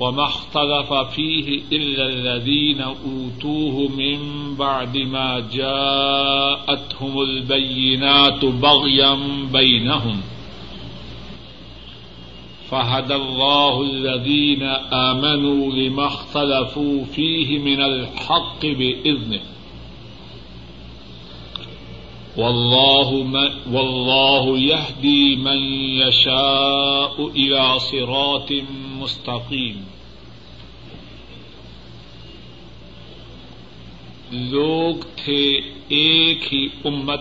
وما اختلف فيه إلا الذين أوتوه من بعد ما جاءتهم البينات بغيا بينهم. فهدى الله الذين آمنوا لما اختلفوا فيه من الحق بإذنه. والله والله يهدي من يشاء إلى صراط مبين مستقيم لوگ تھے ایک ہی امت۔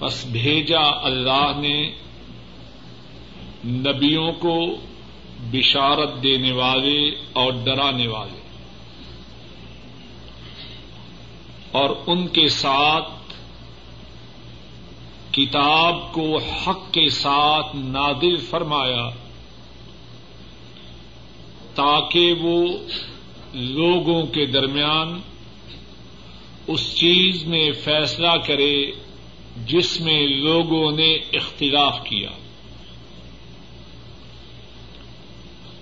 بس بھیجا اللہ نے۔ نبیوں کو بشارت دینے والے اور ڈرانے والے۔ اور ان کے ساتھ کتاب کو حق کے ساتھ نادل فرمایا تاکہ وہ لوگوں کے درمیان اس چیز میں فیصلہ کرے جس میں لوگوں نے اختلاف کیا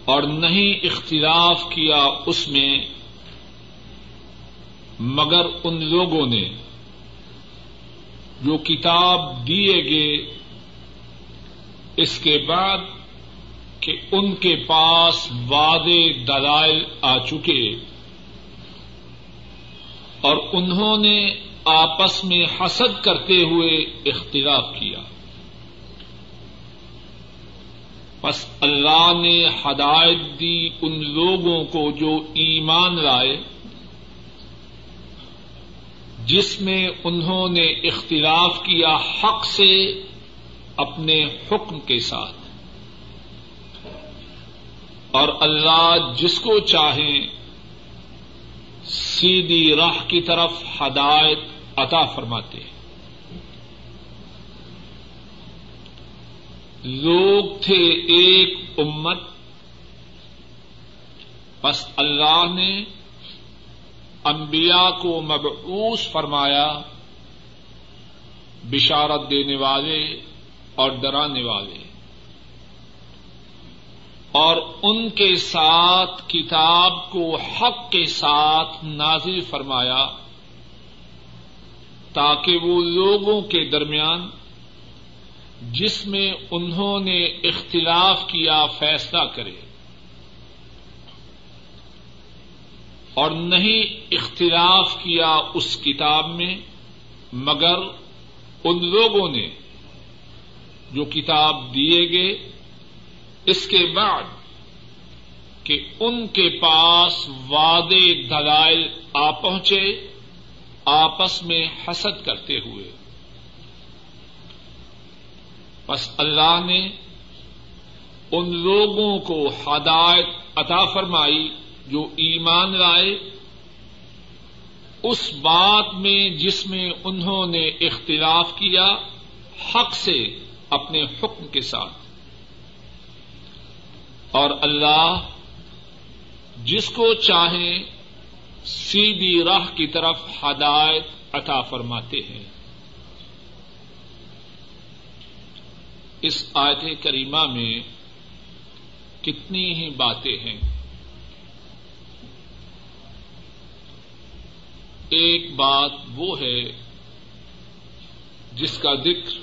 اور نہیں اختلاف کیا اس میں مگر ان لوگوں نے جو کتاب دیے گئے، اس کے بعد کہ ان کے پاس وعدے دلائل آ چکے۔ اور انہوں نے آپس میں حسد کرتے ہوئے اختلاف کیا۔ بس اللہ نے ہدایت دی ان لوگوں کو جو ایمان لائے۔ جس میں انہوں نے اختلاف کیا حق سے اپنے حکم کے ساتھ۔ اور اللہ جس کو چاہیں سیدھی راہ کی طرف ہدایت عطا فرماتے۔ ہیں لوگ تھے ایک امت، بس اللہ نے انبیاء کو مبعوث فرمایا، بشارت دینے والے اور ڈرانے والے۔ اور ان کے ساتھ کتاب کو حق کے ساتھ نازل فرمایا، تاکہ وہ لوگوں کے درمیان، جس میں انہوں نے اختلاف کیا، فیصلہ کرے۔ اور نہیں اختلاف کیا اس کتاب میں، مگر ان لوگوں نے جو کتاب دیے گئے، اس کے بعد کہ ان کے پاس وعدے دلائل آ پہنچے، آپس میں حسد کرتے ہوئے۔ بس اللہ نے ان لوگوں کو ہدایت عطا فرمائی۔ جو ایمان لائے، اس بات میں جس میں انہوں نے اختلاف کیا، حق سے اپنے حکم کے ساتھ۔ اور اللہ جس کو چاہیں سیدھی راہ کی طرف ہدایت عطا فرماتے ہیں۔ اس آیت کریمہ میں کتنی ہی باتیں ہیں۔ ایک بات وہ ہے جس کا ذکر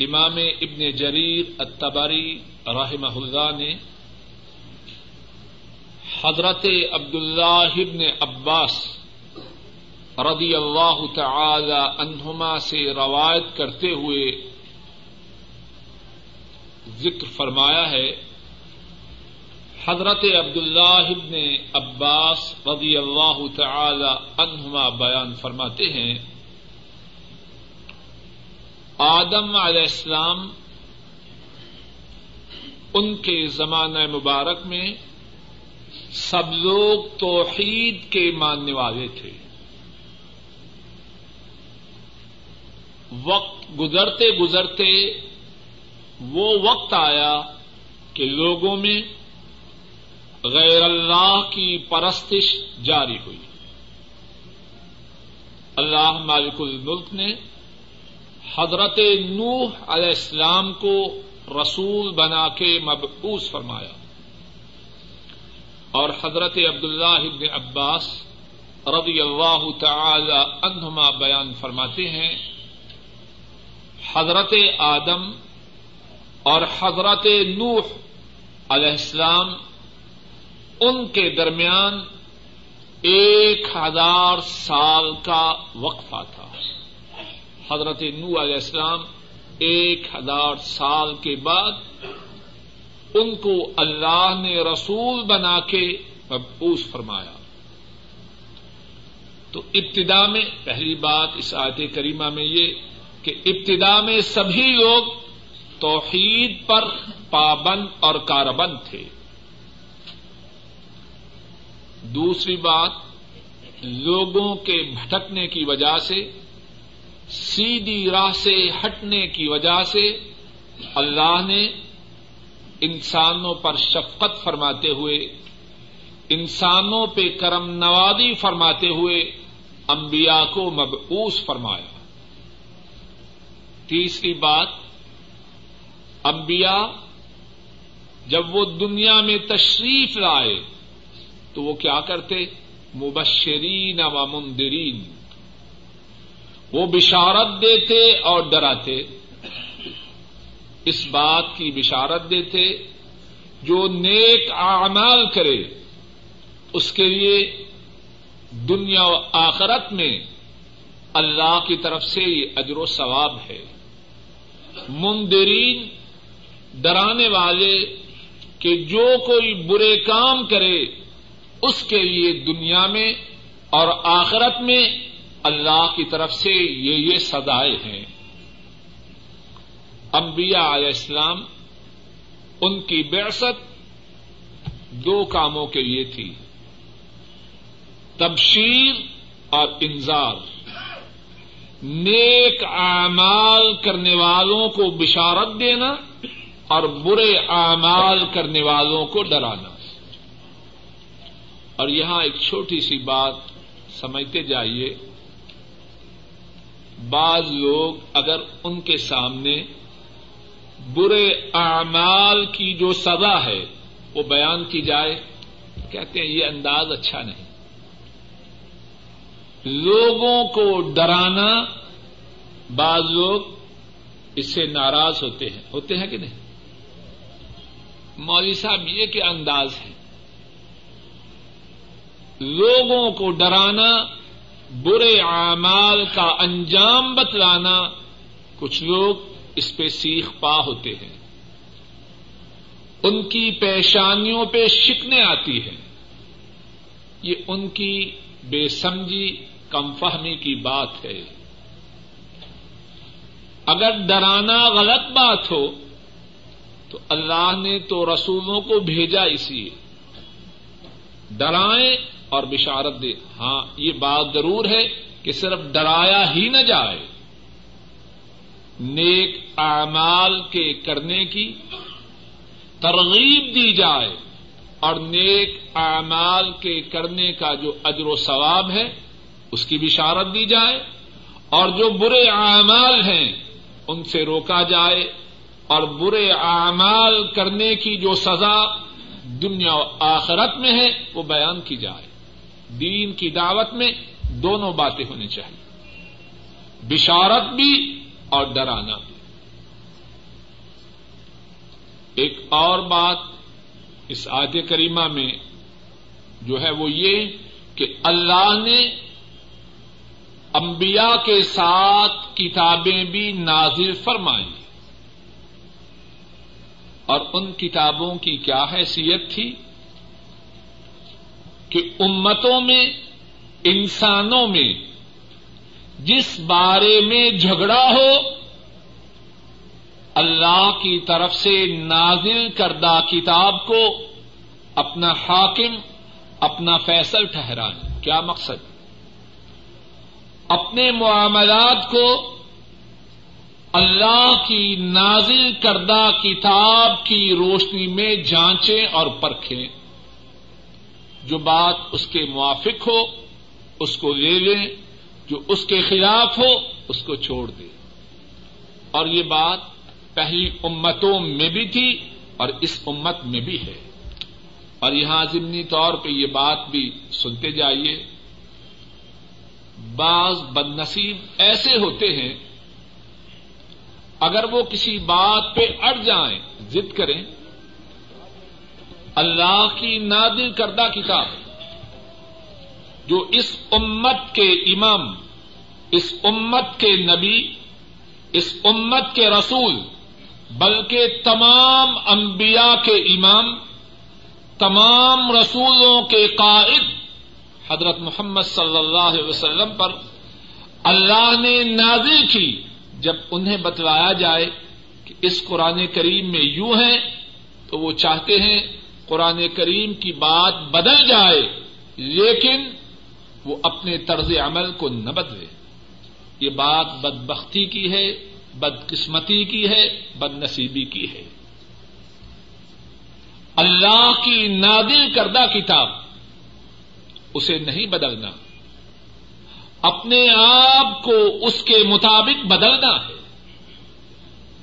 امام ابن جریر اتباری رحمہ اللہ نے حضرت عبد اللہ ابن عباس رضی اللہ تعالی عنہما سے روایت کرتے ہوئے ذکر فرمایا ہے حضرت عبد اللہ ابن عباس رضی اللہ تعالی عنہما بیان فرماتے ہیں، آدم علیہ السلام ان کے زمانہ مبارک میں سب لوگ توحید کے ماننے والے تھے۔ وقت گزرتے گزرتے وہ وقت آیا کہ لوگوں میں غیر اللہ کی پرستش جاری ہوئی۔ اللہ مالک الملک نے حضرت نوح علیہ السلام کو رسول بنا کے مبعوث فرمایا۔ اور حضرت عبداللہ ابن عباس رضی اللہ تعالی عنہما بیان فرماتے ہیں، حضرت آدم اور حضرت نوح علیہ السلام ان کے درمیان ایک ہزار سال کا وقفہ تھا۔ حضرت نو علیہ السلام ایک ہزار سال کے بعد ان کو اللہ نے رسول بنا کے مبوس فرمایا۔ تو ابتدا میں پہلی بات اس آیت کریمہ میں یہ کہ ابتدا میں سبھی لوگ توحید پر پابند اور کاربند تھے۔ دوسری بات، لوگوں کے بھٹکنے کی وجہ سے، سیدھی راہ سے ہٹنے کی وجہ سے اللہ نے انسانوں پر شفقت فرماتے ہوئے، انسانوں پہ کرم نوازی فرماتے ہوئے انبیاء کو مبعوث فرمایا۔ تیسری بات، انبیاء جب وہ دنیا میں تشریف لائے تو وہ کیا کرتے؟ مبشرین و مندرین وہ بشارت دیتے اور ڈراتے. اس بات کی بشارت دیتے جو نیک اعمال کرے. اس کے لیے دنیا و آخرت میں اللہ کی طرف سے یہ اجر و ثواب ہے. مندرین ڈرانے والے کہ جو کوئی برے کام کرے اس کے لیے دنیا میں اور آخرت میں اللہ کی طرف سے یہ یہ سدائے ہیں۔ انبیاء علیہ السلام ان کی بےست دو کاموں کے لیے تھی۔ تبشیر اور انذار۔ نیک اعمال کرنے والوں کو بشارت دینا اور برے اعمال کرنے والوں کو ڈرانا۔ اور یہاں ایک چھوٹی سی بات سمجھتے جائیے۔ بعض لوگ اگر ان کے سامنے برے اعمال کی جو سزا ہے وہ بیان کی جائے، کہتے ہیں یہ انداز اچھا نہیں۔ لوگوں کو ڈرانا، بعض لوگ اس سے ناراض ہوتے ہیں۔ ہوتے ہیں کہ نہیں؟ مولوی صاحب، یہ کہ انداز ہے؟ لوگوں کو ڈرانا، برے اعمال کا انجام بتلانا، کچھ لوگ اس پہ سیخ پا ہوتے ہیں۔ ان کی پیشانیوں پہ شکنے آتی ہیں۔ یہ ان کی بے سمجھی، کم فہمی کی بات ہے۔ اگر ڈرانا غلط بات ہو، تو اللہ نے تو رسولوں کو بھیجا اس لیے ڈرائیں اور بشارت دے۔ ہاں یہ بات ضرور ہے کہ صرف ڈرایا ہی نہ جائے۔ نیک اعمال کے کرنے کی ترغیب دی جائے۔ اور نیک اعمال کے کرنے کا جو اجر و ثواب ہے، اس کی بشارت دی جائے۔ اور جو برے اعمال ہیں، ان سے روکا جائے۔ اور برے اعمال کرنے کی جو سزا دنیا و آخرت میں ہے، وہ بیان کی جائے۔ دین کی دعوت میں دونوں باتیں ہونی چاہیے۔ بشارت بھی اور ڈرانا بھی۔ ایک اور بات اس آد کریمہ میں جو ہے وہ یہ کہ اللہ نے انبیاء کے ساتھ کتابیں بھی نازل فرمائی۔ اور ان کتابوں کی کیا حیثیت تھی؟ کہ امتوں میں، انسانوں میں جس بارے میں جھگڑا ہو، اللہ کی طرف سے نازل کردہ کتاب کو اپنا حاکم، اپنا فیصل ٹھہرائیں۔ کیا مقصد؟ اپنے معاملات کو اللہ کی نازل کردہ کتاب کی روشنی میں جانچیں اور پرکھیں۔ جو بات اس کے موافق ہو، اس کو لے لیں، جو اس کے خلاف ہو، اس کو چھوڑ دیں۔ اور یہ بات پہلی امتوں میں بھی تھی اور اس امت میں بھی ہے۔ اور یہاں ضمنی طور پہ یہ بات بھی سنتے جائیے۔ بعض بد نصیب ایسے ہوتے ہیں، اگر وہ کسی بات پہ اڑ جائیں، ضد کریں اللہ کی نادر کردہ کتاب جو اس امت کے امام، اس امت کے نبی، اس امت کے رسول، بلکہ تمام انبیاء کے امام، تمام رسولوں کے قائد حضرت محمد صلی اللہ علیہ وسلم پر اللہ نے نازل کی جب انہیں بتلایا جائے کہ اس قرآن کریم میں یوں ہے تو وہ چاہتے ہیں قرآن کریم کی بات بدل جائے، لیکن وہ اپنے طرز عمل کو نہ بدلے۔ یہ بات بدبختی کی ہے، بدقسمتی کی ہے بد نصیبی کی ہے۔ اللہ کی نادر کردہ کتاب، اسے نہیں بدلنا۔ اپنے آپ کو اس کے مطابق بدلنا ہے۔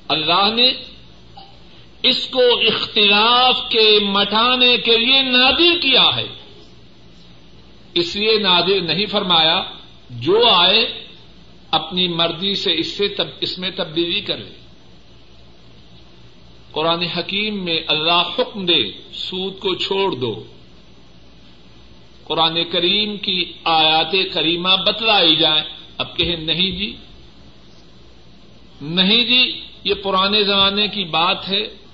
اللہ نے اس کو اختلاف کے مٹانے کے لیے نادر کیا ہے۔ اس لیے نادر نہیں فرمایا، جو آئے اپنی مرضی سے اس سے تب، اس میں تبدیلی کرے۔ قرآن حکیم میں اللہ حکم دے، سود کو چھوڑ دو۔ قرآن کریم کی آیات کریمہ بتلائی جائیں۔ اب کہیں نہیں جی؟ نہیں جی یہ پرانے زمانے کی بات ہے۔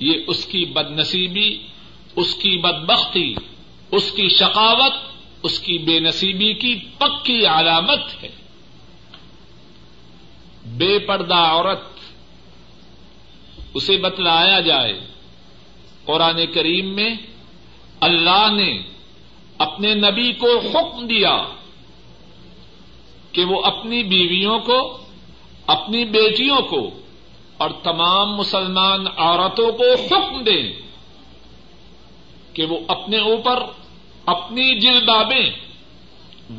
یہ اس کی بد نصیبی اس کی بدبختی، اس کی شقاوت، اس کی بے نصیبی کی پکی علامت ہے۔ بے پردہ عورت، اسے بتلایا جائے، قرآن کریم میں اللہ نے اپنے نبی کو حکم دیا کہ وہ اپنی بیویوں کو، اپنی بیٹیوں کو اور تمام مسلمان عورتوں کو حکم دیں کہ وہ اپنے اوپر اپنی جلبابیں،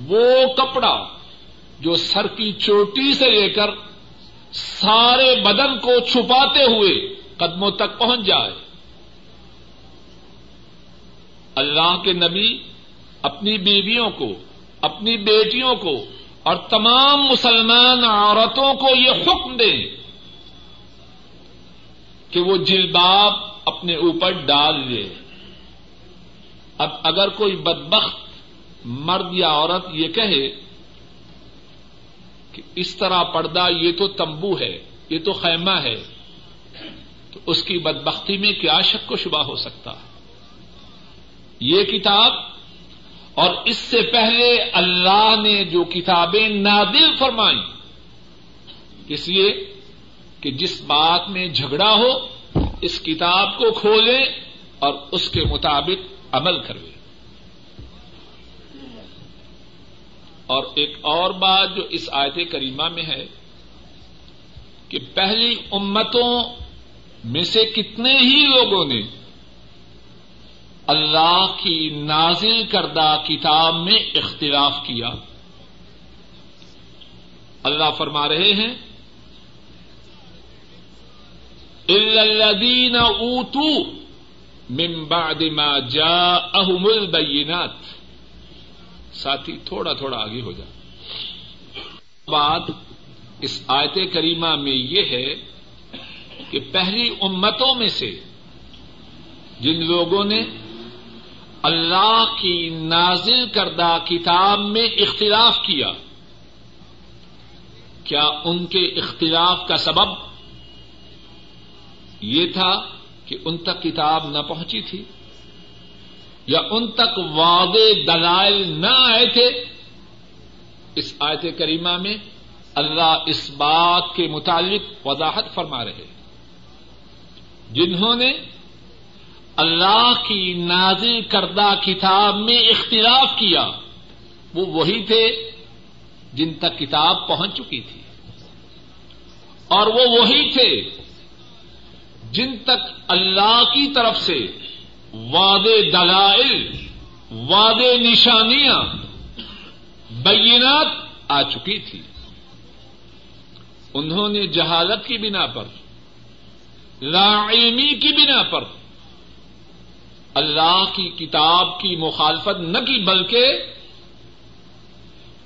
وہ کپڑا جو سر کی چوٹی سے لے کر سارے بدن کو چھپاتے ہوئے قدموں تک پہنچ جائے۔ اللہ کے نبی اپنی بیویوں کو، اپنی بیٹیوں کو اور تمام مسلمان عورتوں کو یہ حکم دیں۔ کہ وہ جلباب اپنے اوپر ڈال لے اب اگر کوئی بدبخت مرد یا عورت یہ کہے کہ اس طرح پردہ یہ تو تمبو ہے، یہ تو خیمہ ہے، تو اس کی بدبختی میں کیا شک و شبہ ہو سکتا؟ یہ کتاب، اور اس سے پہلے اللہ نے جو کتابیں نادل فرمائی اس لیے کہ جس بات میں جھگڑا ہو، اس کتاب کو کھولے اور اس کے مطابق عمل کرے اور ایک اور بات جو اس آیت کریمہ میں ہے کہ پہلی امتوں میں سے کتنے ہی لوگوں نے اللہ کی نازل کردہ کتاب میں اختلاف کیا۔ اللہ فرما رہے ہیں الدین اوتو من بعد ما جاءهم البینات ساتھی، تھوڑا تھوڑا آگے ہو جا۔ بات اس آیت کریمہ میں یہ ہے کہ پہلی امتوں میں سے جن لوگوں نے اللہ کی نازل کردہ کتاب میں اختلاف کیا کیا ان کے اختلاف کا سبب یہ تھا کہ ان تک کتاب نہ پہنچی تھی یا ان تک وعدے دلائل نہ آئے تھے۔ اس آیت کریمہ میں اللہ اس بات کے متعلق وضاحت فرما رہے جنہوں نے اللہ کی نازل کردہ کتاب میں اختلاف کیا، وہ وہی تھے جن تک کتاب پہنچ چکی تھی۔ اور وہ وہی تھے جن تک اللہ کی طرف سے وعد دلائل وعد نشانیاں، بینات آ چکی تھی۔ انہوں نے جہالت کی بنا پر لاعلمی کی بنا پر اللہ کی کتاب کی مخالفت نہ کی، بلکہ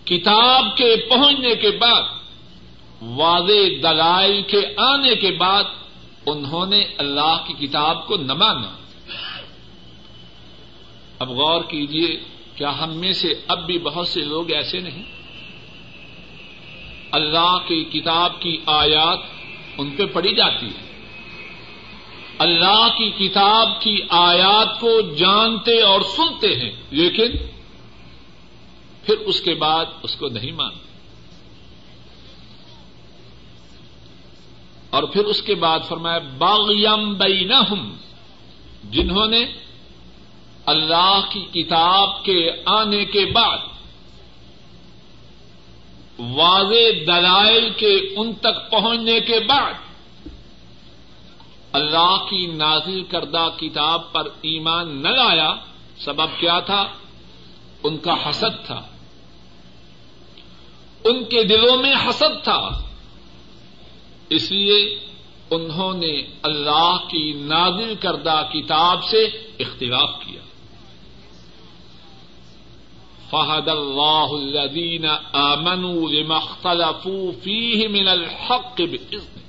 کتاب کے پہنچنے کے بعد واضح دلائل کے آنے کے بعد انہوں نے اللہ کی کتاب کو نہ مانا۔ اب غور کیجیے کیا ہم میں سے اب بھی بہت سے لوگ ایسے نہیں؟ اللہ کی کتاب کی آیات ان پہ پڑھی جاتی ہے۔ اللہ کی کتاب کی آیات کو جانتے اور سنتے ہیں، لیکن پھر اس کے بعد اس کو نہیں مانتے۔ اور پھر اس کے بعد فرمایا باغیم بینہم جنہوں نے اللہ کی کتاب کے آنے کے بعد واضح دلائل کے ان تک پہنچنے کے بعد اللہ کی نازل کردہ کتاب پر ایمان نہ لایا، سبب کیا تھا؟ ان کا حسد تھا۔ ان کے دلوں میں حسد تھا۔ اس لیے انہوں نے اللہ کی نازل کردہ کتاب سے اختلاف کیا۔ فہد اللہ الذین آمنوا لما اختلفوا فیہ من الحق بإذن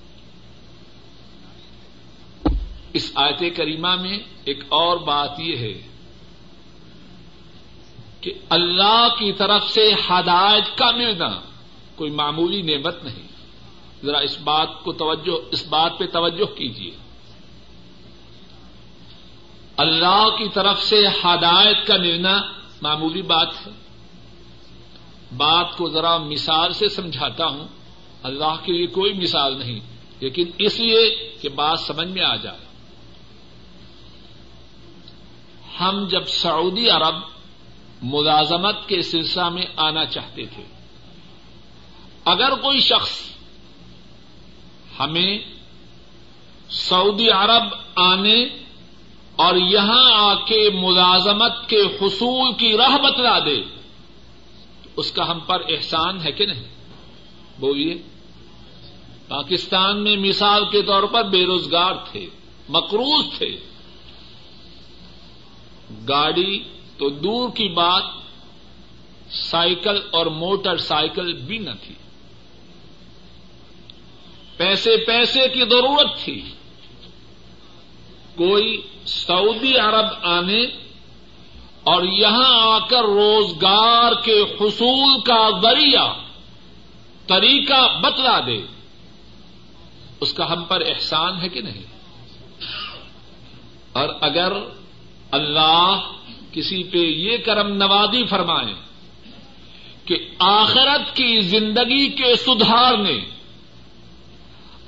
اس آیت کریمہ میں ایک اور بات یہ ہے کہ اللہ کی طرف سے ہدایت کا ملنا کوئی معمولی نعمت نہیں۔ ذرا اس بات کو توجہ، اس بات پہ توجہ کیجیے اللہ کی طرف سے ہدایت کا ملنا معمولی بات ہے۔ بات کو ذرا مثال سے سمجھاتا ہوں۔ اللہ کے لیے کوئی مثال نہیں، لیکن اس لیے کہ بات سمجھ میں آ جائے۔ ہم جب سعودی عرب ملازمت کے سلسلہ میں آنا چاہتے تھے، اگر کوئی شخص ہمیں سعودی عرب آنے اور یہاں آ کے ملازمت کے حصول کی راہ بتلا دے، اس کا ہم پر احسان ہے کہ نہیں؟ بولیے، پاکستان میں مثال کے طور پر بے روزگار تھے، مقروض تھے۔ گاڑی تو دور کی بات، سائیکل اور موٹر سائیکل بھی نہ تھی۔ پیسے پیسے کی ضرورت تھی۔ کوئی سعودی عرب آنے اور یہاں آ کر روزگار کے حصول کا ذریعہ، طریقہ بتلا دے، اس کا ہم پر احسان ہے کہ نہیں؟ اور اگر اللہ کسی پہ یہ کرم نوازی فرمائے کہ آخرت کی زندگی کے سدھارنے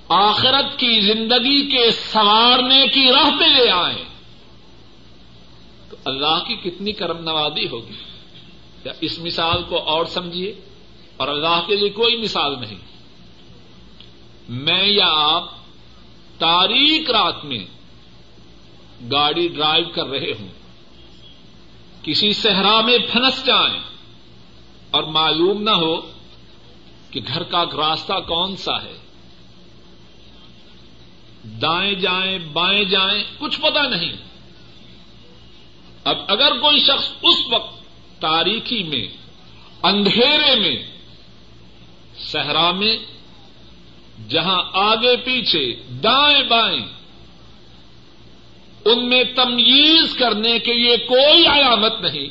آخرت کی زندگی کے سنوارنے کی راہ پہ لے آئے۔ تو اللہ کی کتنی کرم نوازی ہوگی۔ یا اس مثال کو اور سمجھیے؟ اور اللہ کے لیے کوئی مثال نہیں۔ میں یا آپ تاریخ رات میں گاڑی ڈرائیو کر رہے ہوں۔ کسی صحرا میں پھنس جائیں۔ اور معلوم نہ ہو کہ گھر کا راستہ کون سا ہے۔ دائیں جائیں، بائیں جائیں، کچھ پتا نہیں۔ اب اگر کوئی شخص اس وقت تاریخی میں، اندھیرے میں، صحرا میں، جہاں آگے پیچھے دائیں بائیں، ان میں تمیز کرنے کے لیے کوئی علامت نہیں۔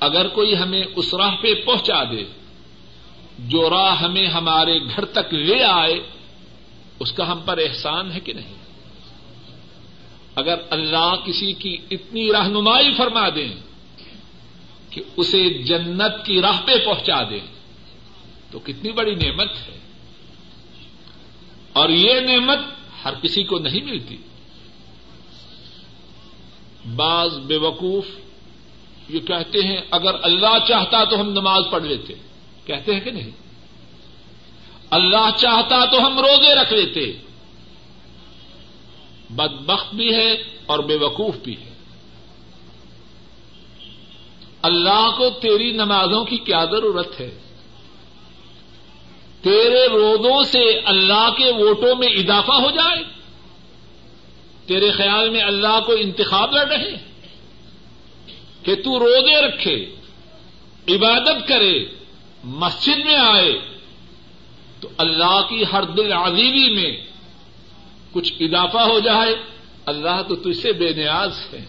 اگر کوئی ہمیں اس راہ پہ پہنچا دے، جو راہ ہمیں ہمارے گھر تک لے آئے اس کا ہم پر احسان ہے کہ نہیں؟ اگر اللہ کسی کی اتنی رہنمائی فرما دیں کہ اسے جنت کی راہ پہ پہنچا دیں، تو کتنی بڑی نعمت ہے۔ اور یہ نعمت ہر کسی کو نہیں ملتی۔ بعض بے وقوف یہ کہتے ہیں، اگر اللہ چاہتا تو ہم نماز پڑھ لیتے۔ کہتے ہیں کہ نہیں؟ اللہ چاہتا تو ہم روزے رکھ لیتے۔ بدبخت بھی ہے اور بے وقوف بھی ہے۔ اللہ کو تیری نمازوں کی کیا ضرورت ہے؟ تیرے روزوں سے اللہ کے ووٹوں میں اضافہ ہو جائے۔ تیرے خیال میں اللہ کو انتخاب لڑ رہے۔ کہ تو روزے رکھے، عبادت کرے، مسجد میں آئے تو اللہ کی ہر دل عظیمی میں کچھ اضافہ ہو جائے۔ اللہ تو تجھ سے بے نیاز ہے۔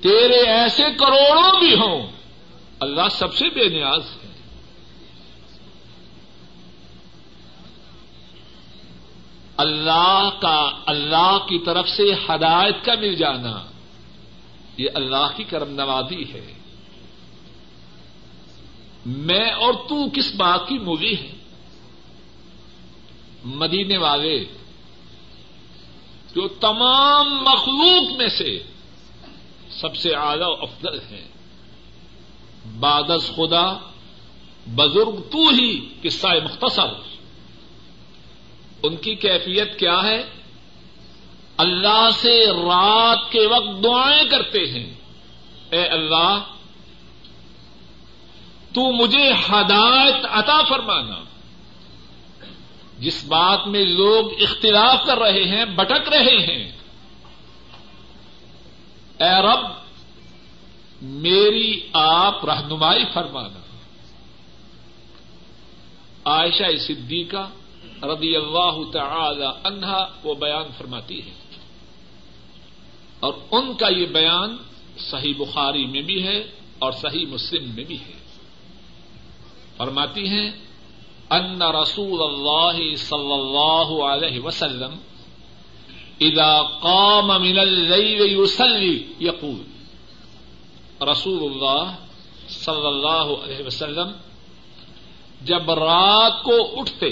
تیرے ایسے کروڑوں بھی ہوں۔ اللہ سب سے بے نیاز ہے۔ اللہ کا، اللہ کی طرف سے ہدایت کا مل جانا، یہ اللہ کی کرم نوازی ہے۔ میں اور تو کس بات کی مووی ہے مدینے والے جو تمام مخلوق میں سے سب سے اعلی و افضل ہیں۔ بادس خدا، بزرگ تو ہی قصہ مختصر۔ ان کی کیفیت کیا ہے؟ اللہ سے رات کے وقت دعائیں کرتے ہیں۔ اے اللہ، تو مجھے ہدایت عطا فرمانا۔ جس بات میں لوگ اختلاف کر رہے ہیں بٹک رہے ہیں، اے رب، میری آپ رہنمائی فرمانا۔ عائشہ صدیقہ رضی اللہ تعالی عنہا وہ بیان فرماتی ہے۔ اور ان کا یہ بیان صحیح بخاری میں بھی ہے اور صحیح مسلم میں بھی ہے۔ فرماتی ہیں ان رسول اللہ صلی اللہ علیہ وسلم اذا قام من الليل يصلي. يقول رسول اللہ صلی اللہ علیہ وسلم جب رات کو اٹھتے،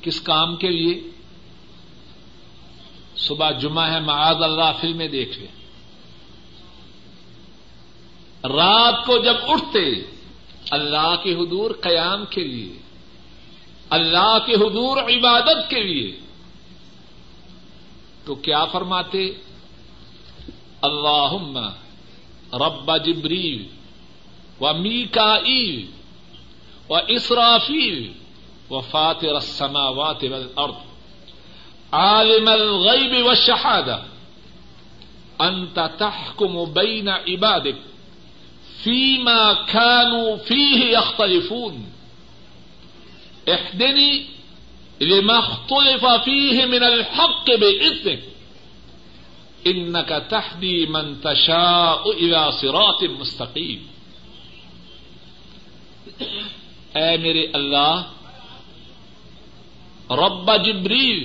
کس کام کے لیے؟ صبح جمعہ ہے، معاذ اللہ فلمیں دیکھ لیں رات کو جب اٹھتے اللہ کے حضور قیام کے لیے، اللہ کے حضور عبادت کے لیے۔ تو کیا فرماتے؟ اللہ رب جبریل و میکا و اسرافیل و فاتر السماوات والارض، عالم الغیب والشہادہ انت تحکم بین عبادک۔ فیما كانوا فيه يختلفون اهدني لما اختلف فيه من الحق بإذنك إنك تهدي من تشاء إلى صراط مستقيم اے میرے اللہ، رب جبریل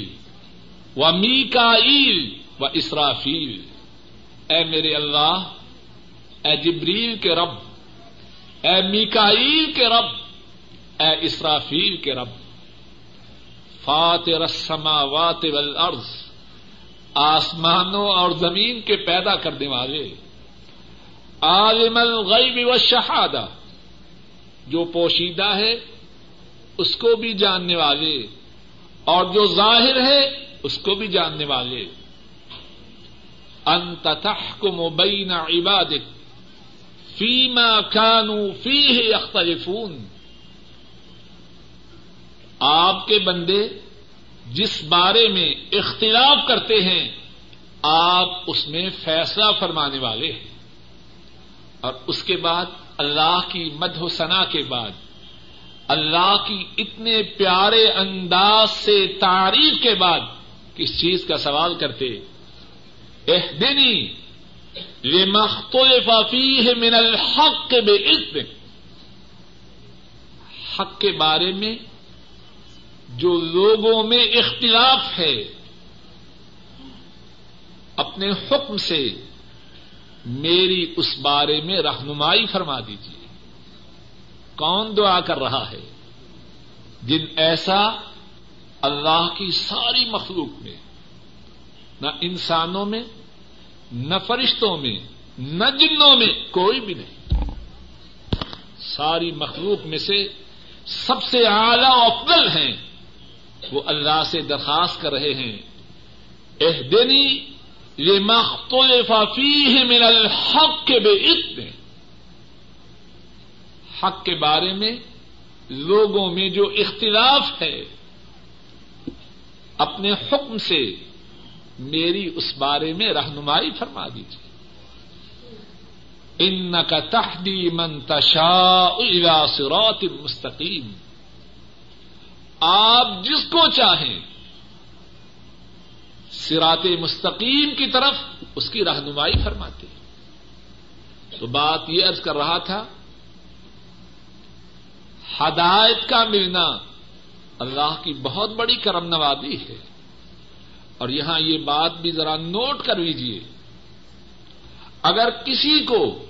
و میکائیل و اسرافیل، اے میرے اللہ اے جبریل کے رب، اے میکائیل کے رب، اے اسرافیل کے رب۔ فاتر السماوات والارض، آسمانوں اور زمین کے پیدا کرنے والے۔ عالم الغیب والشہادہ، جو پوشیدہ ہے، اس کو بھی جاننے والے۔ اور جو ظاہر ہے، اس کو بھی جاننے والے۔ انت تحکم بین عبادک فیما کانو فی اختلفون آپ کے بندے جس بارے میں اختلاف کرتے ہیں، آپ اس میں فیصلہ فرمانے والے ہیں۔ اور اس کے بعد اللہ کی مد و ثنا کے بعد، اللہ کی اتنے پیارے انداز سے تعریف کے بعد کس چیز کا سوال کرتے، اہدنی لمختلف فیہ من الحق بإذن. حق کے بارے میں جو لوگوں میں اختلاف ہے، اپنے حکم سے میری اس بارے میں رہنمائی فرما دیجیے کون دعا کر رہا ہے؟ جن ایسا اللہ کی ساری مخلوق میں، نہ انسانوں میں نہ فرشتوں میں، نہ جنوں میں، کوئی بھی نہیں۔ ساری مخلوق میں سے سب سے اعلی افضل ہیں۔ وہ اللہ سے درخواست کر رہے ہیں۔ اہدنی یہ مختلف فیہ من الحق کے بے اتنے حق کے بارے میں لوگوں میں جو اختلاف ہے، اپنے حکم سے میری اس بارے میں رہنمائی فرما دیجیے ان کا تحدی منتشا صراط مستقیم۔ آپ جس کو چاہیں سرات مستقیم کی طرف اس کی رہنمائی فرماتے۔ تو بات یہ ارض کر رہا تھا، ہدایت کا ملنا اللہ کی بہت بڑی کرم نوازی ہے۔ اور یہاں یہ بات بھی ذرا نوٹ کر لیجیے اگر کسی کو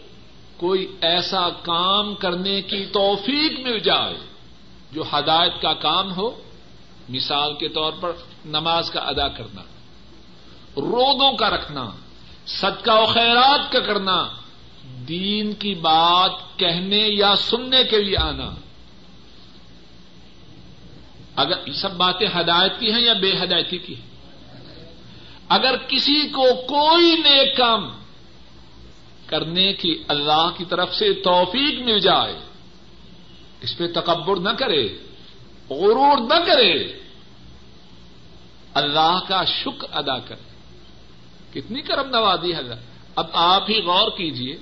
کوئی ایسا کام کرنے کی توفیق مل جائے، جو ہدایت کا کام ہو، مثال کے طور پر نماز کا ادا کرنا رودوں کا رکھنا، صدقہ و خیرات کا کرنا، دین کی بات کہنے یا سننے کے لیے آنا۔ اگر یہ سب باتیں ہدایت کی ہیں یا بے ہدایتی کی ہیں؟ اگر کسی کو کوئی نیک کام کرنے کی اللہ کی طرف سے توفیق مل جائے، اس پہ تکبر نہ کرے، غرور نہ کرے، اللہ کا شکر ادا کرے۔ کتنی کرم نوازی ہے اب آپ ہی غور کیجیے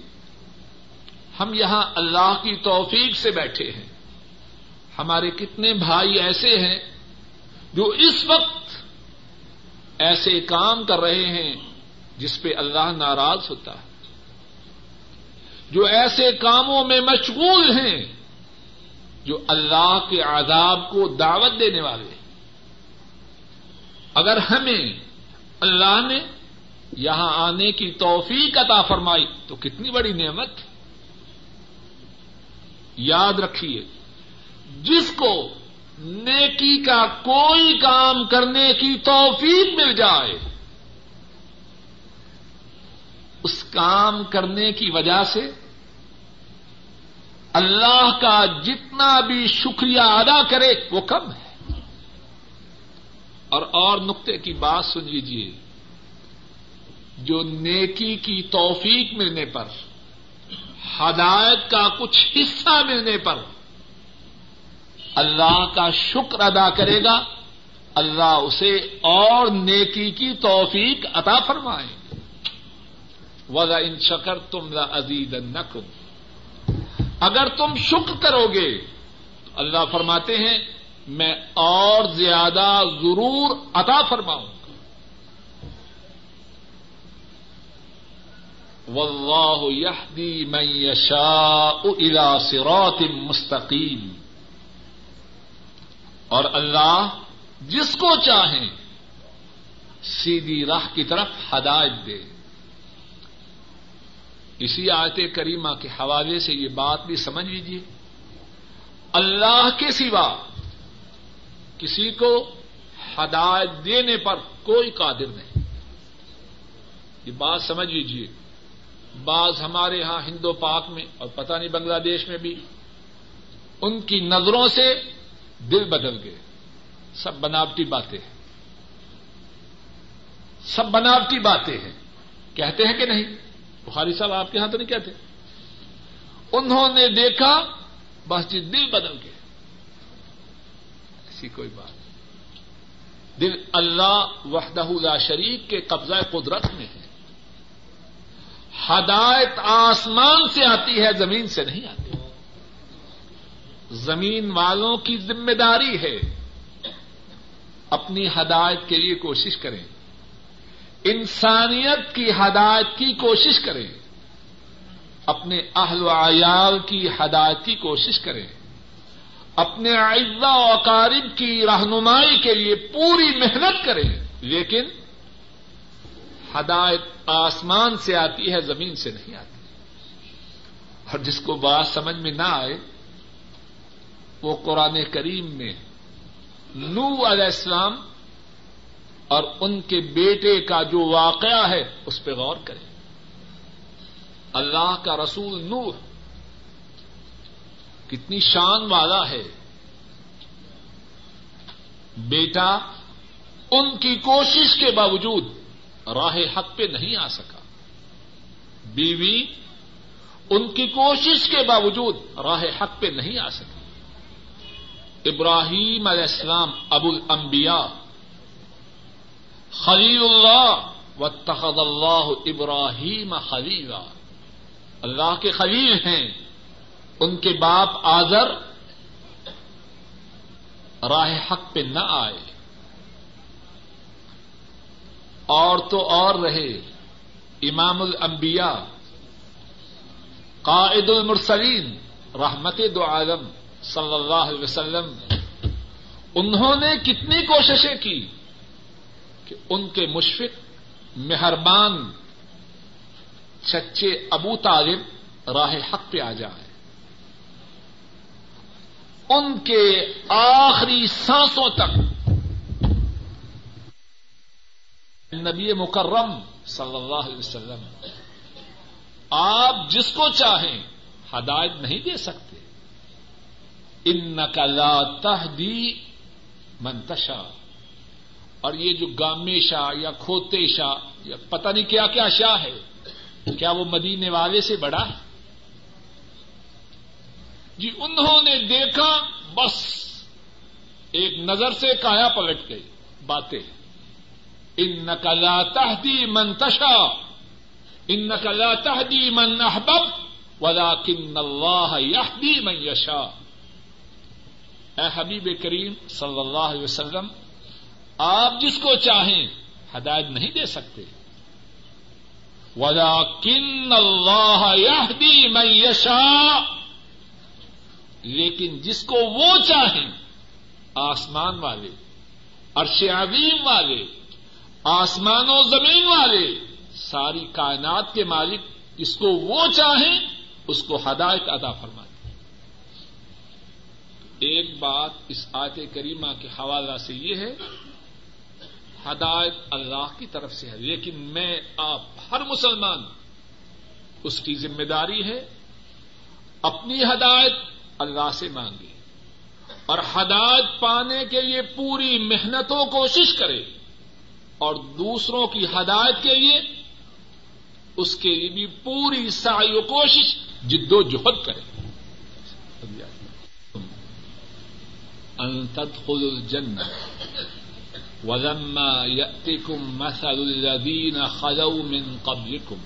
ہم یہاں اللہ کی توفیق سے بیٹھے ہیں۔ ہمارے کتنے بھائی ایسے ہیں جو اس وقت ایسے کام کر رہے ہیں جس پہ اللہ ناراض ہوتا ہے۔ جو ایسے کاموں میں مشغول ہیں، جو اللہ کے عذاب کو دعوت دینے والے۔ اگر ہمیں اللہ نے یہاں آنے کی توفیق عطا فرمائی، تو کتنی بڑی نعمت۔ یاد رکھیے، جس کو نیکی کا کوئی کام کرنے کی توفیق مل جائے۔ اس کام کرنے کی وجہ سے اللہ کا جتنا بھی شکریہ ادا کرے وہ کم ہے۔ اور اور نقطے کی بات سن لیجیے جو نیکی کی توفیق ملنے پر، ہدایت کا کچھ حصہ ملنے پر اللہ کا شکر ادا کرے گا، اللہ اسے اور نیکی کی توفیق عطا فرمائے۔ وزا ان شکر تم عزیز اگر تم شکر کرو گے، تو اللہ فرماتے ہیں، میں اور زیادہ ضرور عطا فرماؤں گا۔ واللہ یہدی من یشاء الى صراط مستقیم اور اللہ جس کو چاہیں سیدھی راہ کی طرف ہدایت دے۔ اسی آیت کریمہ کے حوالے سے یہ بات بھی سمجھ لیجیے اللہ کے سوا کسی کو ہدایت دینے پر کوئی قادر نہیں۔ یہ بات سمجھ لیجیے بعض ہمارے یہاں ہندو پاک میں اور پتہ نہیں بنگلہ دیش میں بھی ان کی نظروں سے دل بدل گئے۔ سب بناوٹی باتیں ہیں۔ سب بناوٹی باتیں ہیں۔ کہتے ہیں کہ نہیں؟ بخاری صاحب آپ کے یہاں تو نہیں کہتے؟ انہوں نے دیکھا، بس جی دل بدل گئے۔ ایسی کوئی بات دل اللہ وحدہ لا شریف کے قبضہ قدرت میں ہے۔ ہدایت آسمان سے آتی ہے، زمین سے نہیں آتی۔ زمین والوں کی ذمہ داری ہے۔ اپنی ہدایت کے لیے کوشش کریں۔ انسانیت کی ہدایت کی کوشش کریں۔ اپنے اہل و عیال کی ہدایت کی کوشش کریں۔ اپنے اعزا و اقارب کی رہنمائی کے لیے پوری محنت کریں۔ لیکن ہدایت آسمان سے آتی ہے، زمین سے نہیں آتی۔ اور جس کو بات سمجھ میں نہ آئے وہ قرآن کریم میں نو علیہ السلام اور ان کے بیٹے کا جو واقعہ ہے، اس پہ غور کریں۔ اللہ کا رسول نور کتنی شان والا ہے۔ بیٹا ان کی کوشش کے باوجود راہ حق پہ نہیں آ سکا۔ بیوی ان کی کوشش کے باوجود راہ حق پہ نہیں آ سکی ابراہیم علیہ السلام، ابو الانبیاء خلیل اللہ و تحد اللہ ابراہیم خلیلا اللہ کے خلیل ہیں، ان کے باپ آزر راہ حق پہ نہ آئے۔ اور تو اور رہے امام الانبیاء، قائد المرسلین، رحمت دو عالم۔ صلی اللہ علیہ وسلم، انہوں نے کتنی کوششیں کی کہ ان کے مشفق، مہربان چچے ابو طالب راہ حق پہ آ جائے ان کے آخری سانسوں تک۔ نبی مکرم صلی اللہ علیہ وسلم، آپ جس کو چاہیں ہدایت نہیں دے سکتے۔ ان نقلا تہدی منتشا اور یہ جو گامے شاہ یا کھوتے شاہ یا پتہ نہیں کیا کیا شاہ ہے، کیا وہ مدینے والے سے بڑا ہے؟ جی انہوں نے دیکھا، بس ایک نظر سے کایا پلٹ گئی باتیں۔ ان نقلا تہدی منتشا ان نقلا تہدی من احبب۔ ولا کن اللہ یہدی من یشا اے حبیب کریم صلی اللہ علیہ وسلم، آپ جس کو چاہیں ہدایت نہیں دے سکتے۔ ولا کن اللہ یہدی من یشا لیکن جس کو وہ چاہیں، آسمان والے، عرش عظیم والے، آسمان و زمین والے، ساری کائنات کے مالک جس کو وہ چاہیں، اس کو ہدایت ادا فرمائے۔ ایک بات اس آیت کریمہ کے حوالہ سے یہ ہے، ہدایت اللہ کی طرف سے ہے، لیکن میں، آپ ہر مسلمان اس کی ذمہ داری ہے، اپنی ہدایت اللہ سے مانگے اور ہدایت پانے کے لیے پوری محنت و کوشش کرے اور دوسروں کی ہدایت کے لیے اس کے لیے بھی پوری سائی و کوشش جد و جہد کرے۔ ان تدخل الجنة. ولما يأتكم مثل الذين خلوا من قبلكم.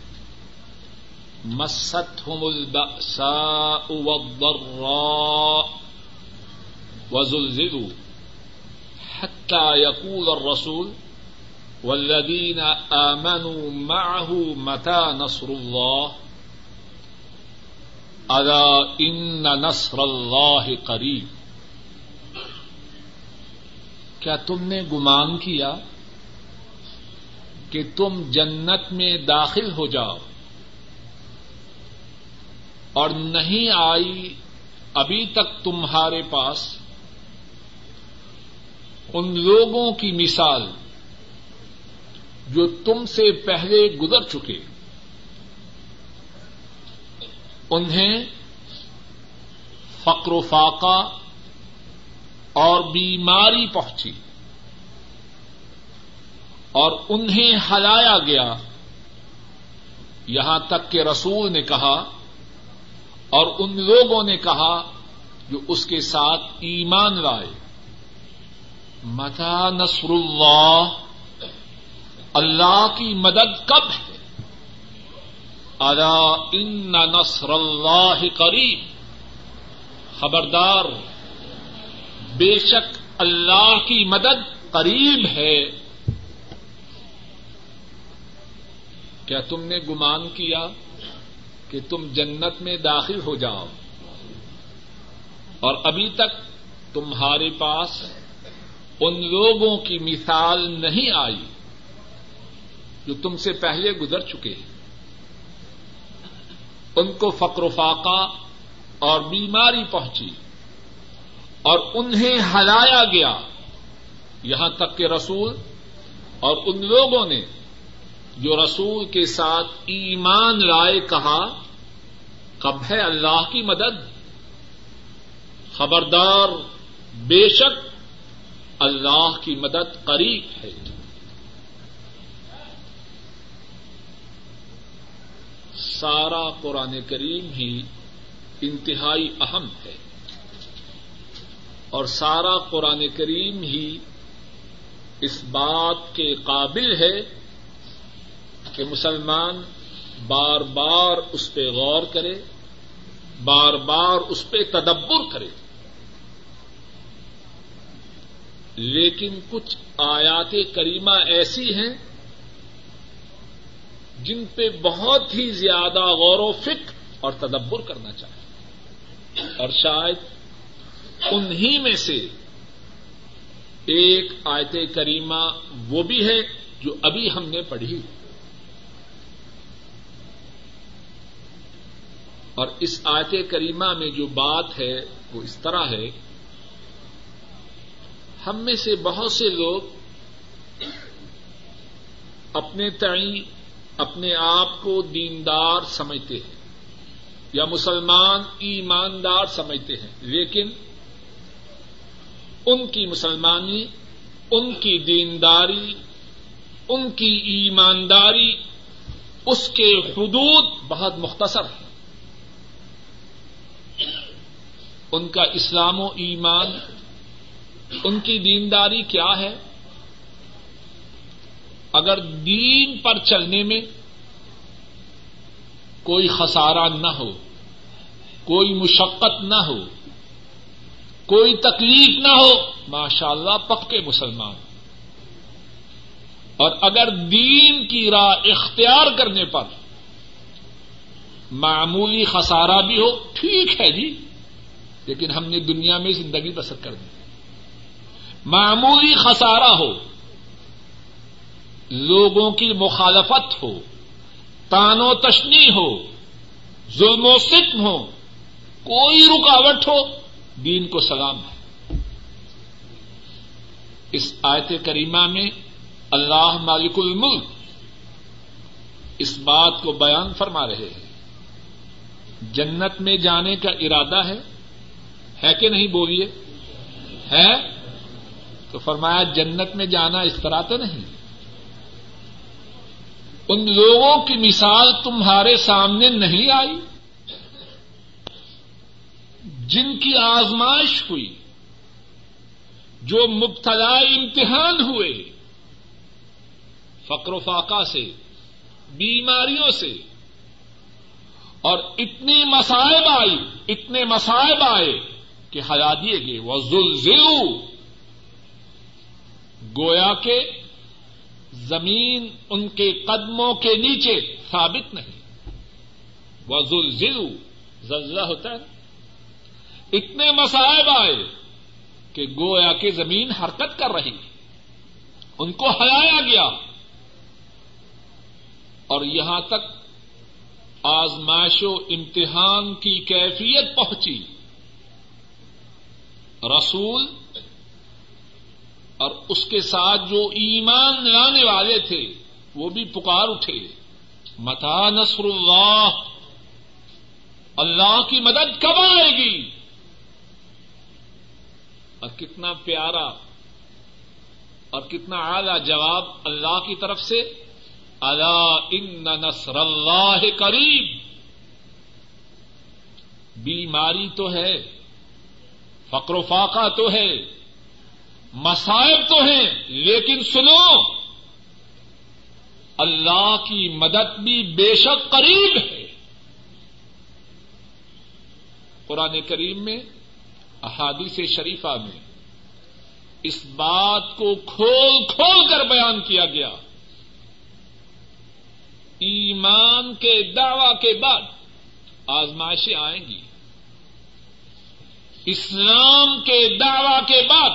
مستهم البأساء والضراء وزلزلوا حتى يقول الرسول والذين آمنوا معه متى نصر الله؟ ألا إن نصر الله قريب. کیا تم نے گمان کیا کہ تم جنت میں داخل ہو جاؤ اور نہیں آئی ابھی تک تمہارے پاس؟ ان لوگوں کی مثال جو تم سے پہلے گزر چکے، انہیں فقر و فاقہ اور بیماری پہنچی اور انہیں ہلایا گیا۔ یہاں تک کہ رسول نے کہا اور ان لوگوں نے کہا جو اس کے ساتھ ایمان لائے۔ متا نصر اللہ۔ اللہ کی مدد کب ہے؟ ادا ان نصر اللہ قریب۔ خبردار۔ بے شک اللہ کی مدد قریب ہے۔ کیا تم نے گمان کیا کہ تم جنت میں داخل ہو جاؤ اور ابھی تک تمہارے پاس ان لوگوں کی مثال نہیں آئی جو تم سے پہلے گزر چکے ان کو فقر و فاقہ اور بیماری پہنچی۔ اور انہیں ہلایا گیا۔ یہاں تک کہ رسول اور ان لوگوں نے جو رسول کے ساتھ ایمان لائے کہا، کب ہے اللہ کی مدد؟ خبردار، بے شک اللہ کی مدد قریب ہے۔ سارا قرآن کریم ہی انتہائی اہم ہے۔ اور سارا قرآن کریم ہی اس بات کے قابل ہے کہ مسلمان بار بار اس پہ غور کرے، بار بار اس پہ تدبر کرے۔ لیکن کچھ آیات کریمہ ایسی ہیں جن پہ بہت ہی زیادہ غور و فکر اور تدبر کرنا چاہیے۔ اور شاید انہی میں سے ایک آیت کریمہ وہ بھی ہے جو ابھی ہم نے پڑھی۔ اور اس آیت کریمہ میں جو بات ہے وہ اس طرح ہے۔ ہم میں سے بہت سے لوگ اپنے تعین، اپنے آپ کو دیندار سمجھتے ہیں یا مسلمان ایماندار سمجھتے ہیں، لیکن ان کی مسلمانی، ان کی دینداری، ان کی ایمانداری، اس کے حدود بہت مختصر ہے ان کا اسلام و ایمان، ان کی دینداری کیا ہے؟ اگر دین پر چلنے میں کوئی خسارہ نہ ہو، کوئی مشقت نہ ہو کوئی تکلیف نہ ہو ماشاء اللہ پکے مسلمان۔ اور اگر دین کی راہ اختیار کرنے پر معمولی خسارہ بھی ہو، ٹھیک ہے جی لیکن ہم نے دنیا میں زندگی بسر کر دی۔ معمولی خسارہ ہو، لوگوں کی مخالفت ہو، تان و تشنی ہو، ظلم و ستم ہو، کوئی رکاوٹ ہو دین کو سلام ہے۔ اس آیت کریمہ میں اللہ مالک الملک اس بات کو بیان فرما رہے ہیں۔ جنت میں جانے کا ارادہ ہے ہے کہ نہیں بولیے؟ ہے؟ تو فرمایا جنت میں جانا اس طرح تو نہیں۔ ان لوگوں کی مثال تمہارے سامنے نہیں آئی۔ جن کی آزمائش ہوئی، جو مبتلا امتحان ہوئے، فقر و فاقہ سے، بیماریوں سے، اور اتنی مسائب آئی اتنے مسائب آئے کہ ہلا دیے گئے۔ وہ زلزلو گویا کے زمین ان کے قدموں کے نیچے ثابت نہیں۔ وہ زلزلو زلزلہ ہوتا ہے۔ اتنے مسائب آئے کہ گویا کے زمین حرکت کر رہی ان کو ہلایا گیا۔ اور یہاں تک آزمائش و امتحان کی کیفیت پہنچی۔ رسول اور اس کے ساتھ جو ایمان لانے والے تھے، وہ بھی پکار اٹھے۔ متا نصر اللہ۔ اللہ کی مدد کب آئے گی؟ اور کتنا پیارا اور کتنا اعلی جواب اللہ کی طرف سے اللہ ان نصر اللہ قریب بیماری تو ہے، فقر و فاقہ تو ہے مسائب تو ہیں، لیکن سنو، اللہ کی مدد بھی بے شک قریب ہے۔ قرآن کریم میں احادیث شریفہ میں اس بات کو کھول کھول کر بیان کیا گیا۔ ایمان کے دعوی کے بعد آزمائشیں آئیں گی۔ اسلام کے دعوی کے بعد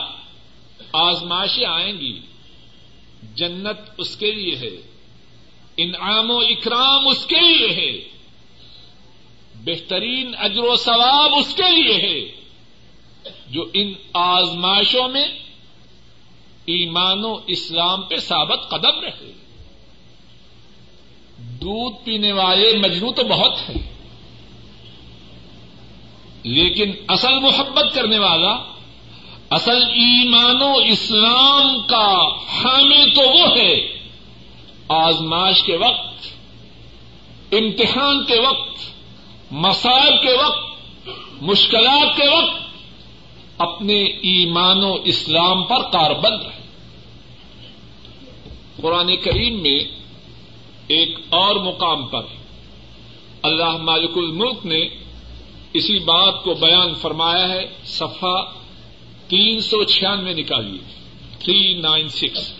آزمائشیں آئیں گی۔ جنت اس کے لیے ہے۔ انعام و اکرام اس کے لیے ہے۔ بہترین اجر و ثواب اس کے لیے ہے۔ جو ان آزمائشوں میں ایمان و اسلام پہ ثابت قدم رہے دودھ پینے والے مجنو تو بہت ہیں۔ لیکن اصل محبت کرنے والا، اصل ایمان و اسلام کا حامی تو وہ ہے۔ آزماش کے وقت، امتحان کے وقت مسائل کے وقت، مشکلات کے وقت اپنے ایمان و اسلام پر کاربند رہے۔ قرآن کریم میں ایک اور مقام پر اللہ مالک الملک نے اسی بات کو بیان فرمایا ہے، صفحہ تین سو چھیانوے نکالیے۔ Three nine six.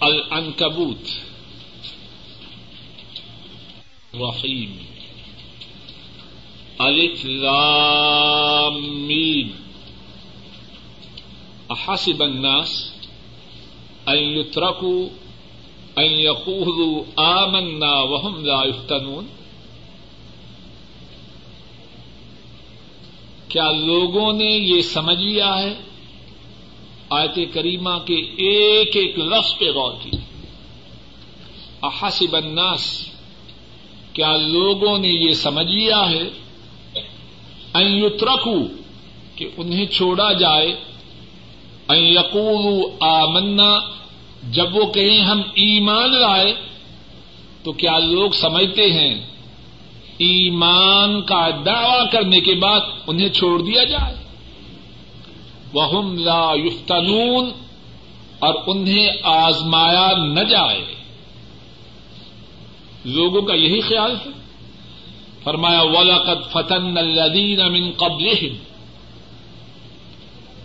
العنکبوت۔ رحیم الف لام میم احسب الناس ان يتركوا ان يقولوا آمنا وهم لا يفتنون؟ کیا لوگوں نے یہ سمجھ لیا ہے؟ آیت کریمہ کے ایک ایک لفظ پہ غور کی احسب الناس. کیا لوگوں نے یہ سمجھ لیا ہے؟ یترکو، کہ انہیں چھوڑا جائے۔ یقول آمنا، جب وہ کہیں ہم ایمان لائے، تو کیا لوگ سمجھتے ہیں؟ ایمان کا دعوی کرنے کے بعد انہیں چھوڑ دیا جائے۔ وہ لا یفتنون، اور انہیں آزمایا نہ جائے۔ لوگوں کا یہی خیال ہے فرمایا ولاقت فتن الدین امن قبل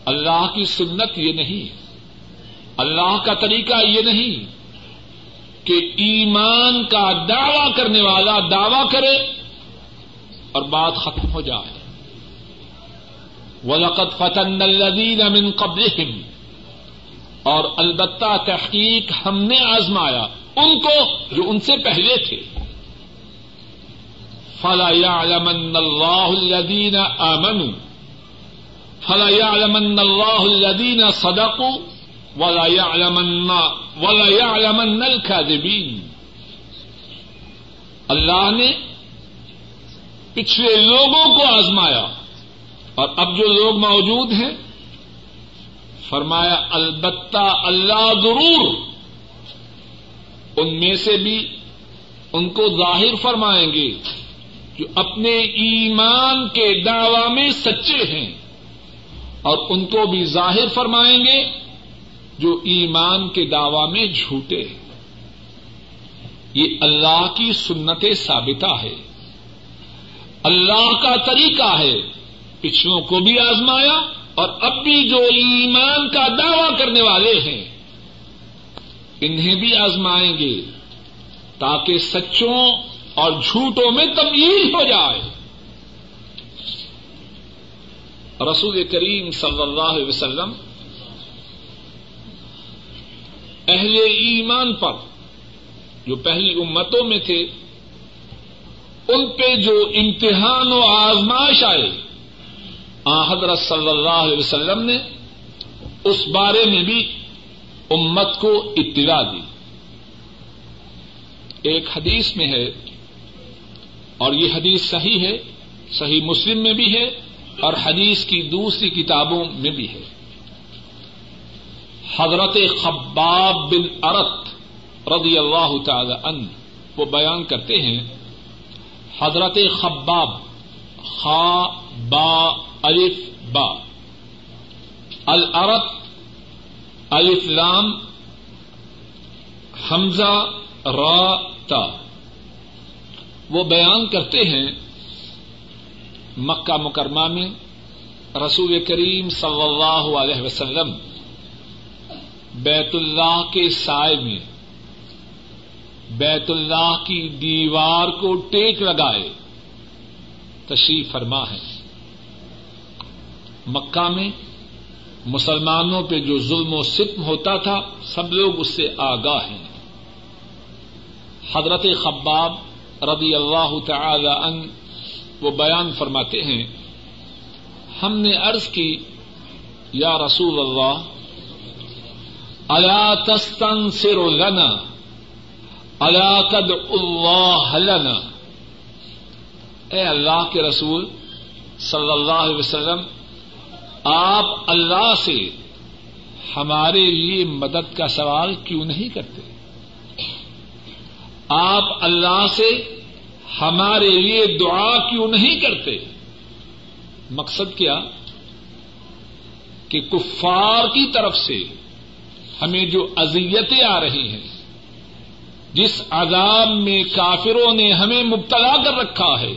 اللہ کی سنت یہ نہیں، اللہ کا طریقہ یہ نہیں کہ ایمان کا دعوی کرنے والا دعوی کرے اور بات ختم ہو جائے۔ ولاقت فتن الدین امن قبل اور البتہ تحقیق ہم نے آزمایا ان کو جو ان سے پہلے تھے۔ فلا يعلمن الله الذين آمنوا. فلا يعلمن الله الذين صدقوا ولا يعلمن ولا يعلمن الكاذبين. اللہ نے پچھلے لوگوں کو آزمایا اور اب جو لوگ موجود ہیں، فرمایا، البتہ اللہ ضرور ان میں سے بھی ان کو ظاہر فرمائیں گے۔ جو اپنے ایمان کے دعوی میں سچے ہیں اور ان کو بھی ظاہر فرمائیں گے جو ایمان کے دعوی میں جھوٹے ہیں۔ یہ اللہ کی سنت ثابتہ ہے۔ اللہ کا طریقہ ہے۔ پچھلوں کو بھی آزمایا اور اب بھی جو ایمان کا دعوی کرنے والے ہیں، انہیں بھی آزمائیں گے تاکہ سچوں اور جھوٹوں میں تبدیل ہو جائے۔ رسول کریم صلی اللہ علیہ وسلم اہل ایمان پر جو پہلی امتوں میں تھے، ان پہ جو امتحان و آزمائش آئے، آ حضرت صلی اللہ علیہ وسلم نے اس بارے میں بھی امت کو اطلاع دی۔ ایک حدیث میں ہے اور یہ حدیث صحیح ہے، صحیح مسلم میں بھی ہے اور حدیث کی دوسری کتابوں میں بھی ہے۔ حضرت خباب بن ارت رضی اللہ تعالی ان وہ بیان کرتے ہیں، حضرت خباب، خا، با، الف، با۔ الارت الف لام، حمزہ، را، تا۔ وہ بیان کرتے ہیں مکہ مکرمہ میں رسول کریم صلی اللہ علیہ وسلم بیت اللہ کے سائے میں بیت اللہ کی دیوار کو ٹیک لگائے تشریف فرما ہے۔ مکہ میں مسلمانوں پہ جو ظلم و ستم ہوتا تھا، سب لوگ اس سے آگاہ ہیں۔ حضرت خباب رضی اللہ تعالی ان وہ بیان فرماتے ہیں، ہم نے عرض کی، یا رسول اللہ اللہ تستن سر لنا اللہ قد اللہ لنا۔ اے اللہ کے رسول صلی اللہ علیہ وسلم، آپ اللہ سے ہمارے لیے مدد کا سوال کیوں نہیں کرتے؟ آپ اللہ سے ہمارے لیے دعا کیوں نہیں کرتے؟ مقصد کیا؟ کہ کفار کی طرف سے ہمیں جو اذیتیں آ رہی ہیں، جس عذاب میں کافروں نے ہمیں مبتلا کر رکھا ہے،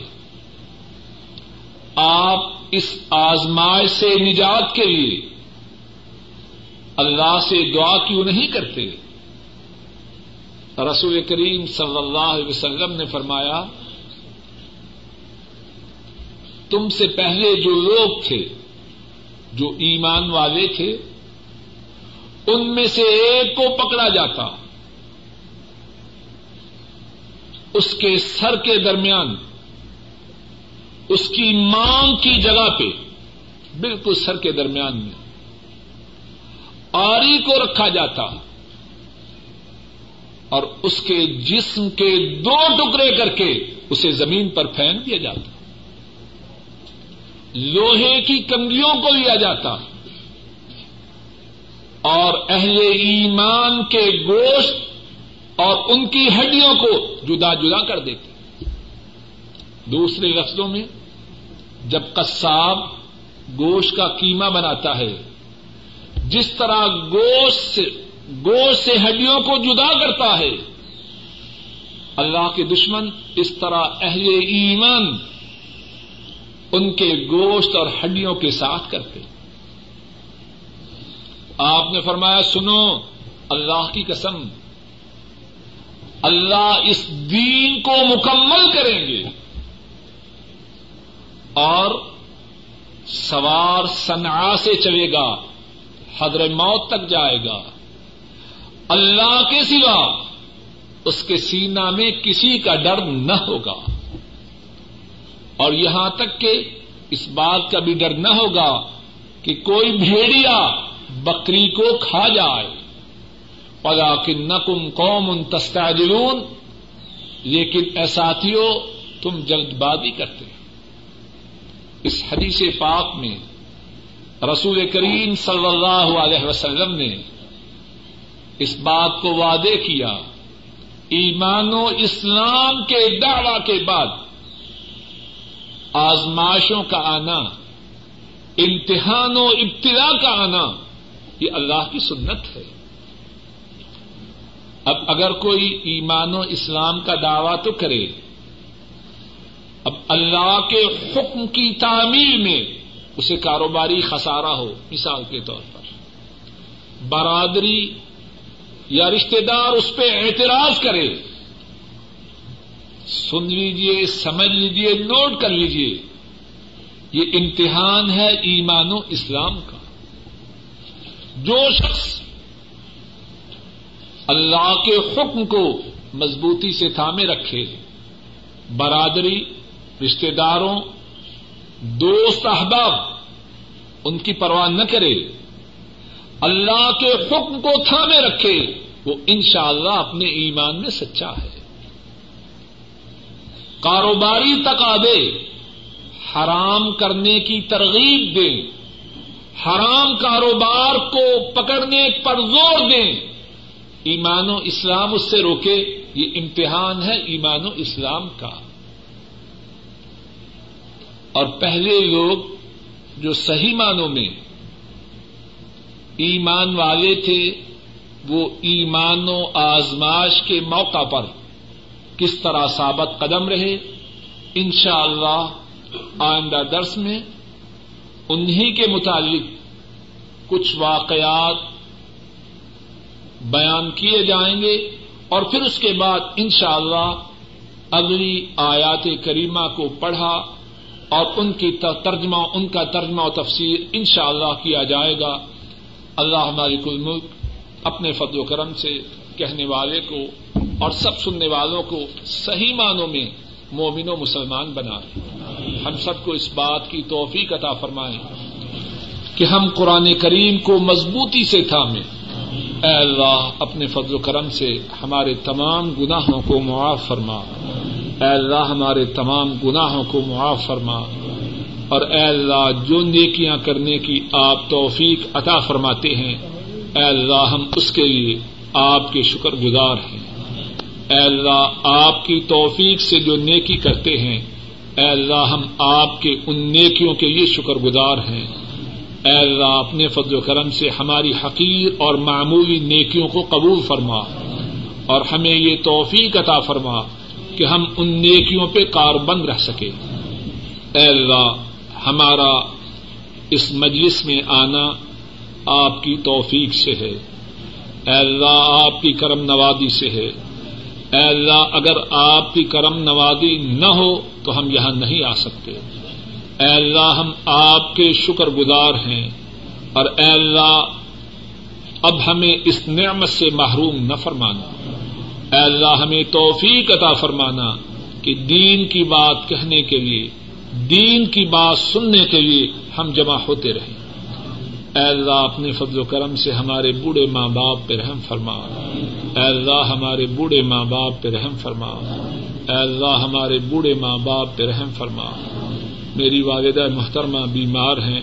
آپ اس آزمائش سے نجات کے لیے اللہ سے دعا کیوں نہیں کرتے؟ رسول کریم صلی اللہ علیہ وسلم نے فرمایا، تم سے پہلے جو لوگ تھے، جو ایمان والے تھے، ان میں سے ایک کو پکڑا جاتا۔ اس کے سر کے درمیان، اس کی مانگ کی جگہ پہ، بالکل سر کے درمیان میں، آری کو رکھا جاتا۔ اور اس کے جسم کے دو ٹکڑے کر کے اسے زمین پر پھینک دیا جاتا۔ لوہے کی کنگلیوں کو لیا جاتا۔ اور اہل ایمان کے گوشت اور ان کی ہڈیوں کو جدا جدا کر دیتے۔ دوسرے لفظوں میں جب قصاب گوشت کا کیما بناتا ہے، جس طرح گوشت گوشت سے ہڈیوں کو جدا کرتا ہے۔ اللہ کے دشمن اس طرح اہل ایمان ان کے گوشت اور ہڈیوں کے ساتھ کرتے۔ آپ نے فرمایا، سنو، اللہ کی قسم، اللہ اس دین کو مکمل کریں گے۔ اور سوار سنا سے چلے گا، حضر موت تک جائے گا۔ اللہ کے سوا اس کے سینا میں کسی کا ڈر نہ ہوگا۔ اور یہاں تک کہ اس بات کا بھی ڈر نہ ہوگا کہ کوئی بھیڑیا بکری کو کھا جائے۔ پلا کہ نقم قوم ان تستاجرون لیکن ایساتھیوں تم جلد بازی کرتے اس حدیث پاک میں رسول کریم صلی اللہ علیہ وسلم نے اس بات کو وعدے کیا، ایمان و اسلام کے دعوی کے بعد آزمائشوں کا آنا، امتحان و ابتدا کا آنا، یہ اللہ کی سنت ہے۔ اب اگر کوئی ایمان و اسلام کا دعوی تو کرے، اب اللہ کے حکم کی تعمیر میں اسے کاروباری خسارہ ہو، مثال کے طور پر۔ برادری یا رشتے دار اس پہ اعتراض کرے سن لیجیے سمجھ لیجیے نوٹ کر لیجیے یہ امتحان ہے ایمان و اسلام کا۔ جو شخص اللہ کے حکم کو مضبوطی سے تھامے رکھے، برادری رشتے داروں، دوست، احباب، ان کی پرواہ نہ کرے اللہ کے حکم کو تھامے رکھے، وہ انشاءاللہ اللہ اپنے ایمان میں سچا ہے۔ کاروباری تقاضے حرام کرنے کی ترغیب دیں، حرام کاروبار کو پکڑنے پر زور دیں۔ ایمان و اسلام اس سے روکے، یہ امتحان ہے ایمان و اسلام کا۔ اور پہلے لوگ جو صحیح معنوں میں ایمان والے تھے، وہ ایمان و آزماش کے موقع پر کس طرح ثابت قدم رہے ان شاء اللہ آئندہ درس میں انہیں کے متعلق کچھ واقعات بیان کیے جائیں گے اور پھر اس کے بعد ان شاء اللہ اگلی آیات کریمہ کو پڑھا اور ان کی ترجمہ ان کا ترجمہ و تفسیر ان شاء اللہ کیا جائے گا۔ اللہ ہماری کل ملک اپنے فضل و کرم سے کہنے والے کو اور سب سننے والوں کو صحیح معنوں میں مومن و مسلمان بنائے ہم سب کو اس بات کی توفیق عطا فرمائے کہ ہم قرآن کریم کو مضبوطی سے تھامیں۔ اے اللہ، اپنے فضل و کرم سے ہمارے تمام گناہوں کو معاف فرما۔ اے اللہ، ہمارے تمام گناہوں کو معاف فرما۔ اور اے اللہ، جو نیکیاں کرنے کی آپ توفیق عطا فرماتے ہیں، اے اللہ، ہم اس کے لیے آپ کے شکر گزار ہیں۔ اے اللہ، آپ کی توفیق سے جو نیکی کرتے ہیں، اے اللہ، ہم آپ کے ان نیکیوں کے لیے شکر گزار ہیں۔ اے اللہ، اپنے فضل و کرم سے ہماری حقیر اور معمولی نیکیوں کو قبول فرما اور ہمیں یہ توفیق عطا فرما کہ ہم ان نیکیوں پہ کار بند رہ سکے اے اللہ ہمارا اس مجلس میں آنا آپ کی توفیق سے ہے۔ اے اللہ، آپ کی کرم نوازی سے ہے۔ اے اللہ، اگر آپ کی کرم نوازی نہ ہو تو ہم یہاں نہیں آ سکتے۔ اے اللہ، ہم آپ کے شکر گزار ہیں۔ اور اے اللہ، اب ہمیں اس نعمت سے محروم نہ فرمانا۔ اے اللہ، ہمیں توفیق عطا فرمانا کہ دین کی بات کہنے کے لیے دین کی بات سننے کے لیے ہم جمع ہوتے رہیں۔ اے اللہ، اپنے فضل و کرم سے ہمارے بوڑھے ماں باپ پہ رحم فرما۔ اے اللہ، ہمارے بوڑھے ماں باپ پہ رحم فرما۔ اے اللہ، ہمارے بوڑھے ماں باپ پہ رحم فرما۔ میری والدہ محترمہ بیمار ہیں۔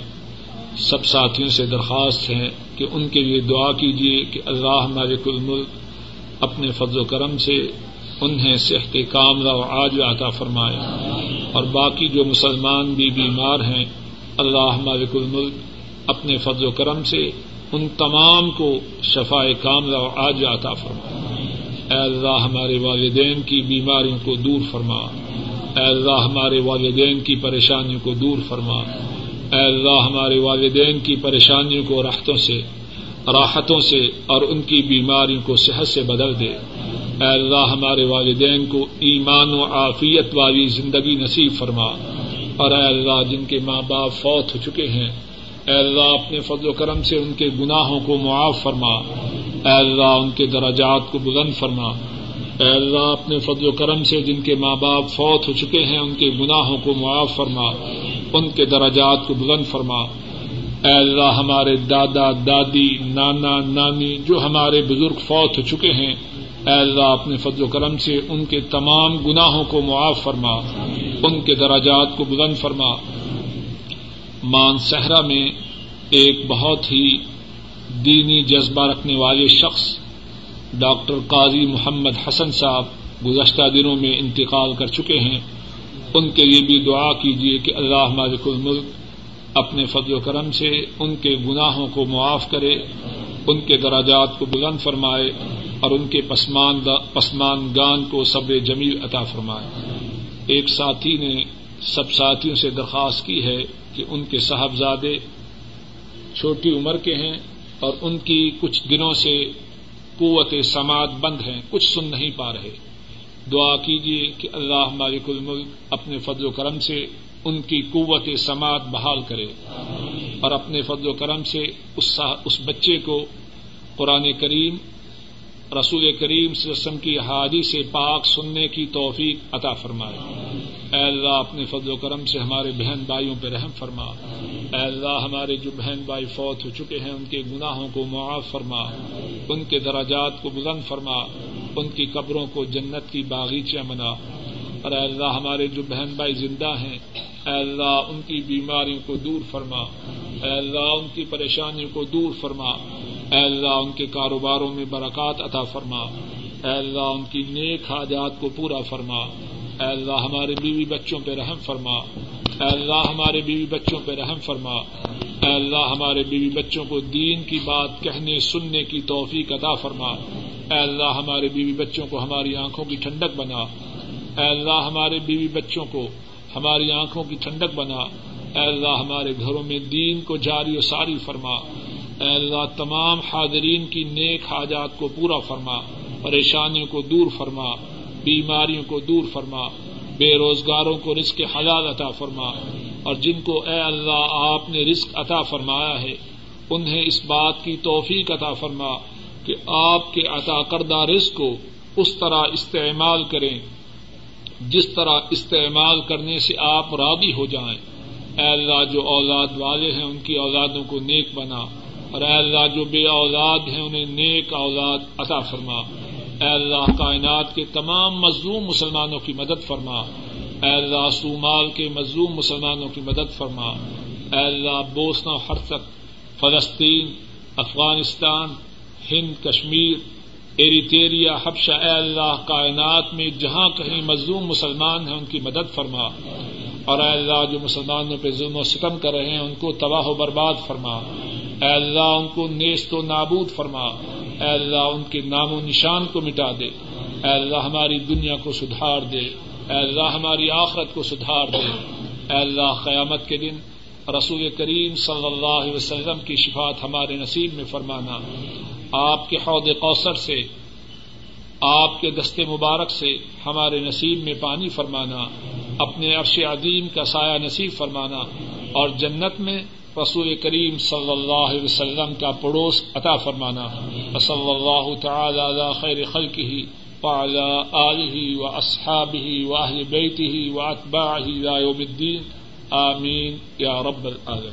سب ساتھیوں سے درخواست ہے کہ ان کے لیے دعا کیجیے کہ اللہ ہمارے کل ملک اپنے فضل و کرم سے انہیں صحت کام و آج عطا فرمائے۔ اور باقی جو مسلمان بھی بیمار ہیں، اللہ ہمارے کل ملک اپنے فضل و کرم سے ان تمام کو شفا کام و آج عطا فرمائے۔ اے اللہ ہمارے والدین کی بیماریوں کو دور فرما۔ اے اللہ ہمارے والدین کی پریشانیوں کو دور فرما۔ اے اللہ ہمارے والدین کی پریشانیوں کو راحتوں سے راحتوں سے اور ان کی بیماریوں کو صحت سے بدل دے۔ اے اللہ ہمارے والدین کو ایمان و عافیت والی زندگی نصیب فرما۔ اور اے اللہ جن کے ماں باپ فوت ہو چکے ہیں، اے اللہ اپنے فضل و کرم سے ان کے گناہوں کو معاف فرما۔ اے اللہ ان کے دراجات کو بلند فرما۔ اے اللہ اپنے فضل و کرم سے جن کے ماں باپ فوت ہو چکے ہیں، ان کے گناہوں کو معاف فرما۔ ان کے دراجات کو بلند فرما۔ اے اللہ ہمارے دادا، دادی، نانا، نانی جو ہمارے بزرگ فوت ہو چکے ہیں اے اللہ اپنے فضل و کرم سے ان کے تمام گناہوں کو معاف فرما، ان کے دراجات کو بلند فرما۔ مان صحرا میں ایک بہت ہی دینی جذبہ رکھنے والے شخص ڈاکٹر قاضی محمد حسن صاحب گزشتہ دنوں میں انتقال کر چکے ہیں۔ ان کے لیے بھی دعا کیجیے کہ اللہ مالک الملک اپنے فضل و کرم سے ان کے گناہوں کو معاف کرے۔ ان کے دراجات کو بلند فرمائے اور ان کے پسمان گان کو صبر جمیل عطا فرمائے۔ ایک ساتھی نے سب ساتھیوں سے درخواست کی ہے کہ ان کے صاحبزادے چھوٹی عمر کے ہیں اور ان کی کچھ دنوں سے قوت سماعت بند ہیں، کچھ سن نہیں پا رہے۔ دعا کیجیے کہ اللہ مالک الملک اپنے فضل و کرم سے ان کی قوت سماعت بحال کرے اور اپنے فضل و کرم سے اس بچے کو قرآن کریم، رسول کریم وسلم کی حادی سے پاک سننے کی توفیق عطا فرمائے۔ اے اللہ، اپنے فضل و کرم سے ہمارے بہن بھائیوں پہ رحم فرما۔ اے اللہ، ہمارے جو بہن بھائی فوت ہو چکے ہیں، ان کے گناہوں کو معاف فرما۔ ان کے دراجات کو بلند فرما۔ ان کی قبروں کو جنت کی باغیچہ منا اور اے اللہ، ہمارے جو بہن بھائی زندہ ہیں، اے اللہ، ان کی بیماریوں کو دور فرما۔ اے اللہ، ان کی پریشانیوں کو دور فرما۔ اے اللہ، ان کے کاروباروں میں برکات عطا فرما۔ اے اللہ، ان کی نیک حاجات کو پورا فرما۔ اے اللہ، ہمارے بیوی بچوں پہ رحم فرما۔ اے اللہ، ہمارے بیوی بچوں پہ رحم فرما۔ اے اللہ، ہمارے بیوی بچوں کو دین کی بات کہنے، سننے کی توفیق عطا فرما۔ اے اللہ، ہمارے بیوی بچوں کو ہماری آنکھوں کی ٹھنڈک بنا۔ اے اللہ، ہمارے بیوی بچوں کو ہماری آنکھوں کی ٹھنڈک بنا۔ اے اللہ، ہمارے گھروں میں دین کو جاری و ساری فرما۔ اے اللہ، تمام حاضرین کی نیک حاجات کو پورا فرما، پریشانیوں کو دور فرما، بیماریوں کو دور فرما، بے روزگاروں کو رزق حلال عطا فرما، اور جن کو اے اللہ آپ نے رزق عطا فرمایا ہے، انہیں اس بات کی توفیق عطا فرما کہ آپ کے عطا کردہ رزق کو اس طرح استعمال کریں، جس طرح استعمال کرنے سے آپ راضی ہو جائیں۔ اے اللہ، جو اولاد والے ہیں، ان کی اولادوں کو نیک بنا۔ اور اے اللہ جو بے اولاد ہیں انہیں نیک اولاد عطا فرما۔ اے اللہ کائنات کے تمام مظلوم مسلمانوں کی مدد فرما۔ اے اللہ سومال کے مظلوم مسلمانوں کی مدد فرما۔ اے اللہ بوسنا ہرسک، فلسطین، افغانستان، ہند، کشمیر، ایریٹیریا، حبشہ، اے اللہ کائنات میں جہاں کہیں مظلوم مسلمان ہیں ان کی مدد فرما۔ اور اے اللہ جو مسلمانوں پہ ظلم و ستم کر رہے ہیں ان کو تباہ و برباد فرما۔ اے اللہ ان کو نیست و نابود فرما، اے اللہ ان کے نام و نشان کو مٹا دے، اے اللہ ہماری دنیا کو سدھار دے، اے اللہ ہماری آخرت کو سدھار دے۔ اے اللہ قیامت کے دن رسول کریم صلی اللہ علیہ وسلم کی شفات ہمارے نصیب میں فرمانا۔ آپ کے حوض کوثر سے، آپ کے دستے مبارک سے ہمارے نصیب میں پانی فرمانا، اپنے عرش عظیم کا سایہ نصیب فرمانا اور جنت میں رسول کریم صلی اللہ علیہ وسلم کا پڑوس عطا فرمانا۔ صلی اللہ تعالی علی خیر خلقه وعلى آله وأصحابه ہی بيته وأتباعه ہی يوم الدين آمین۔ یا رب العالمین۔